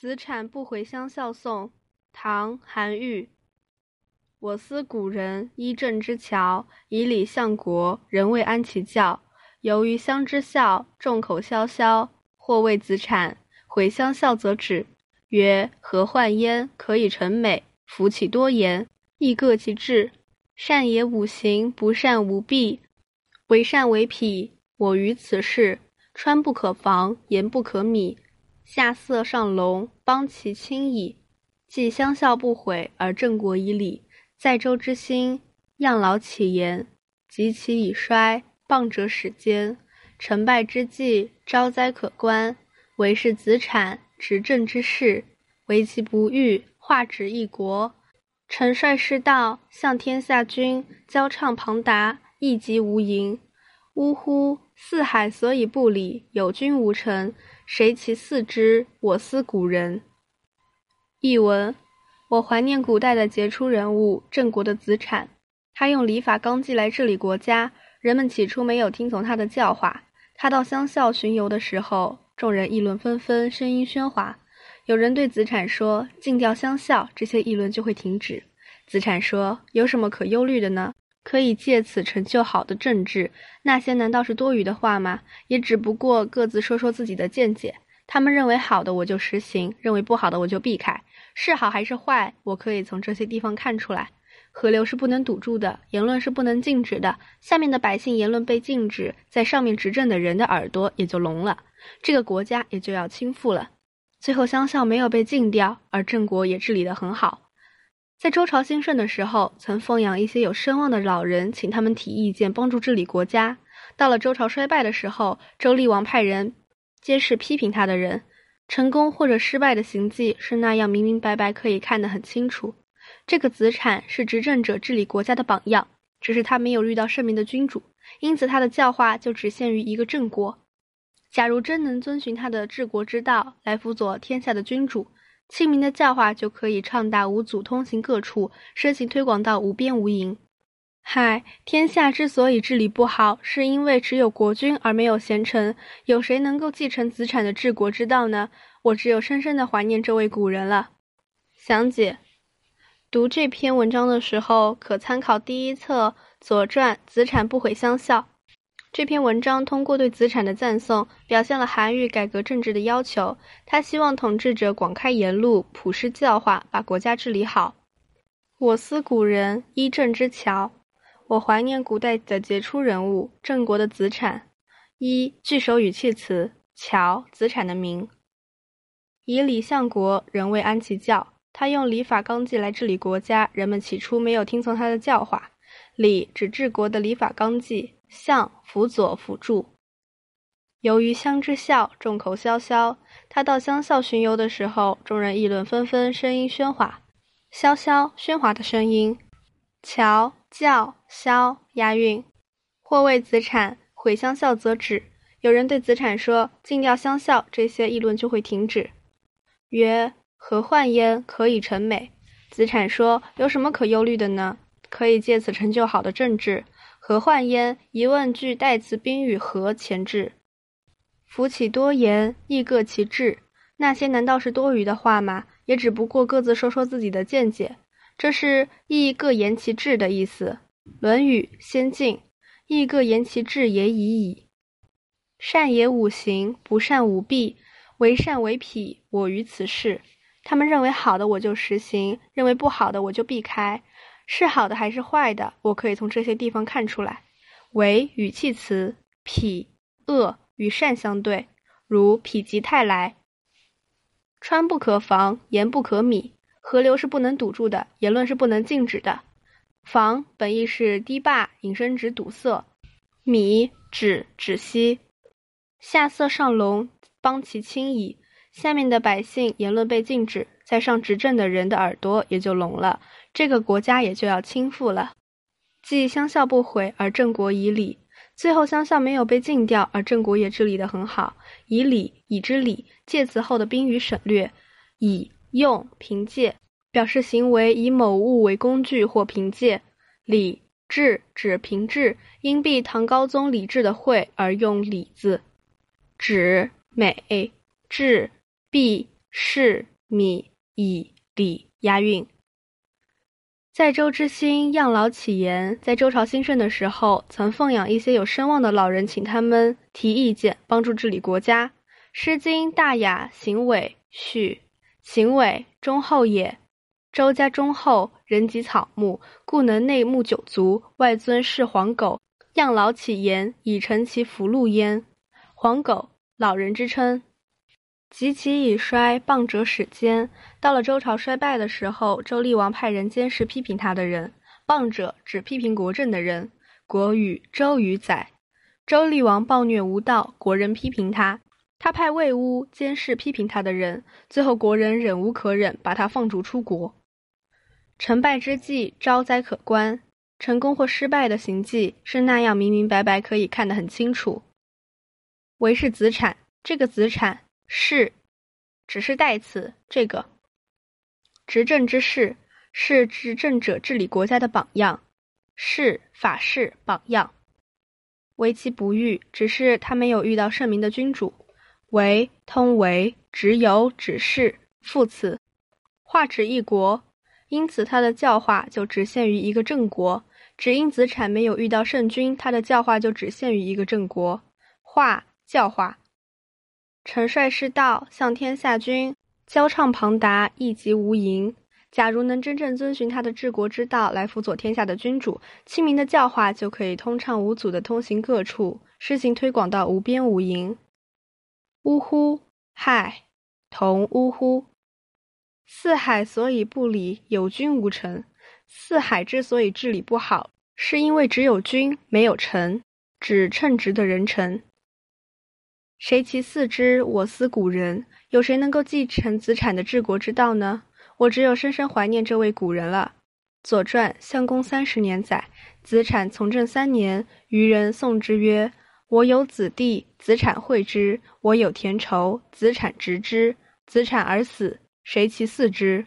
子产不回乡效宋，唐·韩愈。我思古人依郑之侨，以礼相国，人未安其教。由于乡之孝，众口萧萧。或谓子产回乡孝则止，曰：何患焉？可以成美。夫其多言，亦各其志。善也五行，不善无弊。为善为痞，我于此事。川不可防，盐不可米。下色上隆，邦其轻矣。既相效不悔，而郑国以礼，在周之兴，样劳其言；及其以衰，谤者始坚。成败之际，招灾可观。唯是子产执政之事，为其不欲，化指一国。臣率师道，向天下君，交畅庞达，一疾无垠。呜呼！四海所以不理，有君无臣。谁其似之？我思古人。译文：我怀念古代的杰出人物郑国的子产。他用礼法纲纪来治理国家，人们起初没有听从他的教化。他到乡校巡游的时候，众人议论纷纷，声音喧哗。有人对子产说：“禁掉乡校，这些议论就会停止。”子产说：“有什么可忧虑的呢？可以借此成就好的政治。那些难道是多余的话吗？也只不过各自说说自己的见解。他们认为好的，我就实行；认为不好的，我就避开。是好还是坏，我可以从这些地方看出来。河流是不能堵住的，言论是不能禁止的。下面的百姓言论被禁止，在上面执政的人的耳朵也就聋了，这个国家也就要倾覆了。最后，乡校没有被禁掉，而郑国也治理得很好。在周朝兴盛的时候，曾奉养一些有声望的老人，请他们提意见，帮助治理国家。到了周朝衰败的时候，周厉王派人监视批评他的人，成功或者失败的行迹是那样明明白白，可以看得很清楚。这个子产是执政者治理国家的榜样，只是他没有遇到圣明的君主，因此他的教化就只限于一个郑国。假如真能遵循他的治国之道来辅佐天下的君主。清明的教化就可以畅达五祖通行各处，奢行推广到无边无垠。嗨，天下之所以治理不好，是因为只有国君而没有贤臣。有谁能够继承子产的治国之道呢？我只有深深的怀念这位古人了。详解：读这篇文章的时候，可参考第一册《左传》，子产不毁乡校。这篇文章通过对子产的赞颂，表现了韩愈改革政治的要求。他希望统治者广开言路，普施教化，把国家治理好。我思古人依郑之侨，我怀念古代的杰出人物郑国的子产。一句首语气词，侨子产的名。以礼相国，人未安其教。他用礼法纲纪来治理国家，人们起初没有听从他的教化。礼指治国的礼法纲纪。相辅佐辅助。由于乡之孝，众口萧萧。他到乡校巡游的时候，众人议论纷纷，声音喧哗。萧萧，喧哗的声音。乔叫萧押韵。或谓子产毁乡校则止。有人对子产说：“禁掉乡校，这些议论就会停止。”曰：“何患焉？可以成美。”子产说：“有什么可忧虑的呢？可以借此成就好的政治。”何患焉？疑问句代词宾语何前置。夫其多言，亦各其志。那些难道是多余的话吗？也只不过各自说说自己的见解。这是亦各言其志的意思。《论语·先进》：亦各言其志也已矣。善也五行，不善五弊。为善为痞，我于此事。他们认为好的，我就实行；认为不好的，我就避开。是好的还是坏的，我可以从这些地方看出来。为语气词，痞、恶与善相对，如否极泰来。川不可防，盐不可米。河流是不能堵住的，言论是不能禁止的。防本意是堤坝，引申指堵塞。米指止息。下色上隆，邦其轻矣。下面的百姓言论被禁止，在上执政的人的耳朵也就聋了。这个国家也就要倾覆了。既乡校不毁，而郑国以礼，最后乡校没有被禁掉，而郑国也治理得很好。以礼，以之礼，介词后的宾语省略。以用凭借，表示行为以某物为工具或凭借。礼制指凭治，因避唐高宗李治的讳而用礼字。指美治必是、米、以、礼押韵。在周之兴样老启言，在周朝兴盛的时候，曾奉养一些有声望的老人，请他们提意见，帮助治理国家。《诗经·大雅·行为》序：行为，忠厚也。周家忠厚，人及草木，故能内牧九族，外尊豕黄狗。样老启言，以成其福禄焉。黄狗，老人之称。及其已衰，谤者始奸。到了周朝衰败的时候，周厉王派人监视批评他的人。谤者指批评国政的人。国语周瑜载，周厉王暴虐无道，国人批评他，他派魏乌监视批评他的人。最后国人忍无可忍，把他放逐出国。成败之际，招灾可观；成功或失败的行迹是那样明明白白，可以看得很清楚。为是子产，这个子产。是，只是代词。这个执政之士是执政者治理国家的榜样，是法式榜样。为其不遇，只是他没有遇到圣明的君主。为通为只有指示副词，化指一国，因此他的教化就只限于一个郑国。只因子产没有遇到圣君，他的教化就只限于一个郑国。化教化。臣率世道，向天下君，交畅庞达，一极无垠。假如能真正遵循他的治国之道来辅佐天下的君主，清明的教化就可以通畅无阻地通行各处，施行推广到无边无垠。呜呼！嗨！同呜呼！四海所以不理，有君无臣。四海之所以治理不好，是因为只有君没有臣，指称职的人臣。谁其四之？我思古人，有谁能够继承子产的治国之道呢？我只有深深怀念这位古人了。《左传》襄公三十年载，子产从政三年，余人送之曰：“我有子弟，子产惠之；我有田畴，子产植之。子产而死，谁其嗣之？”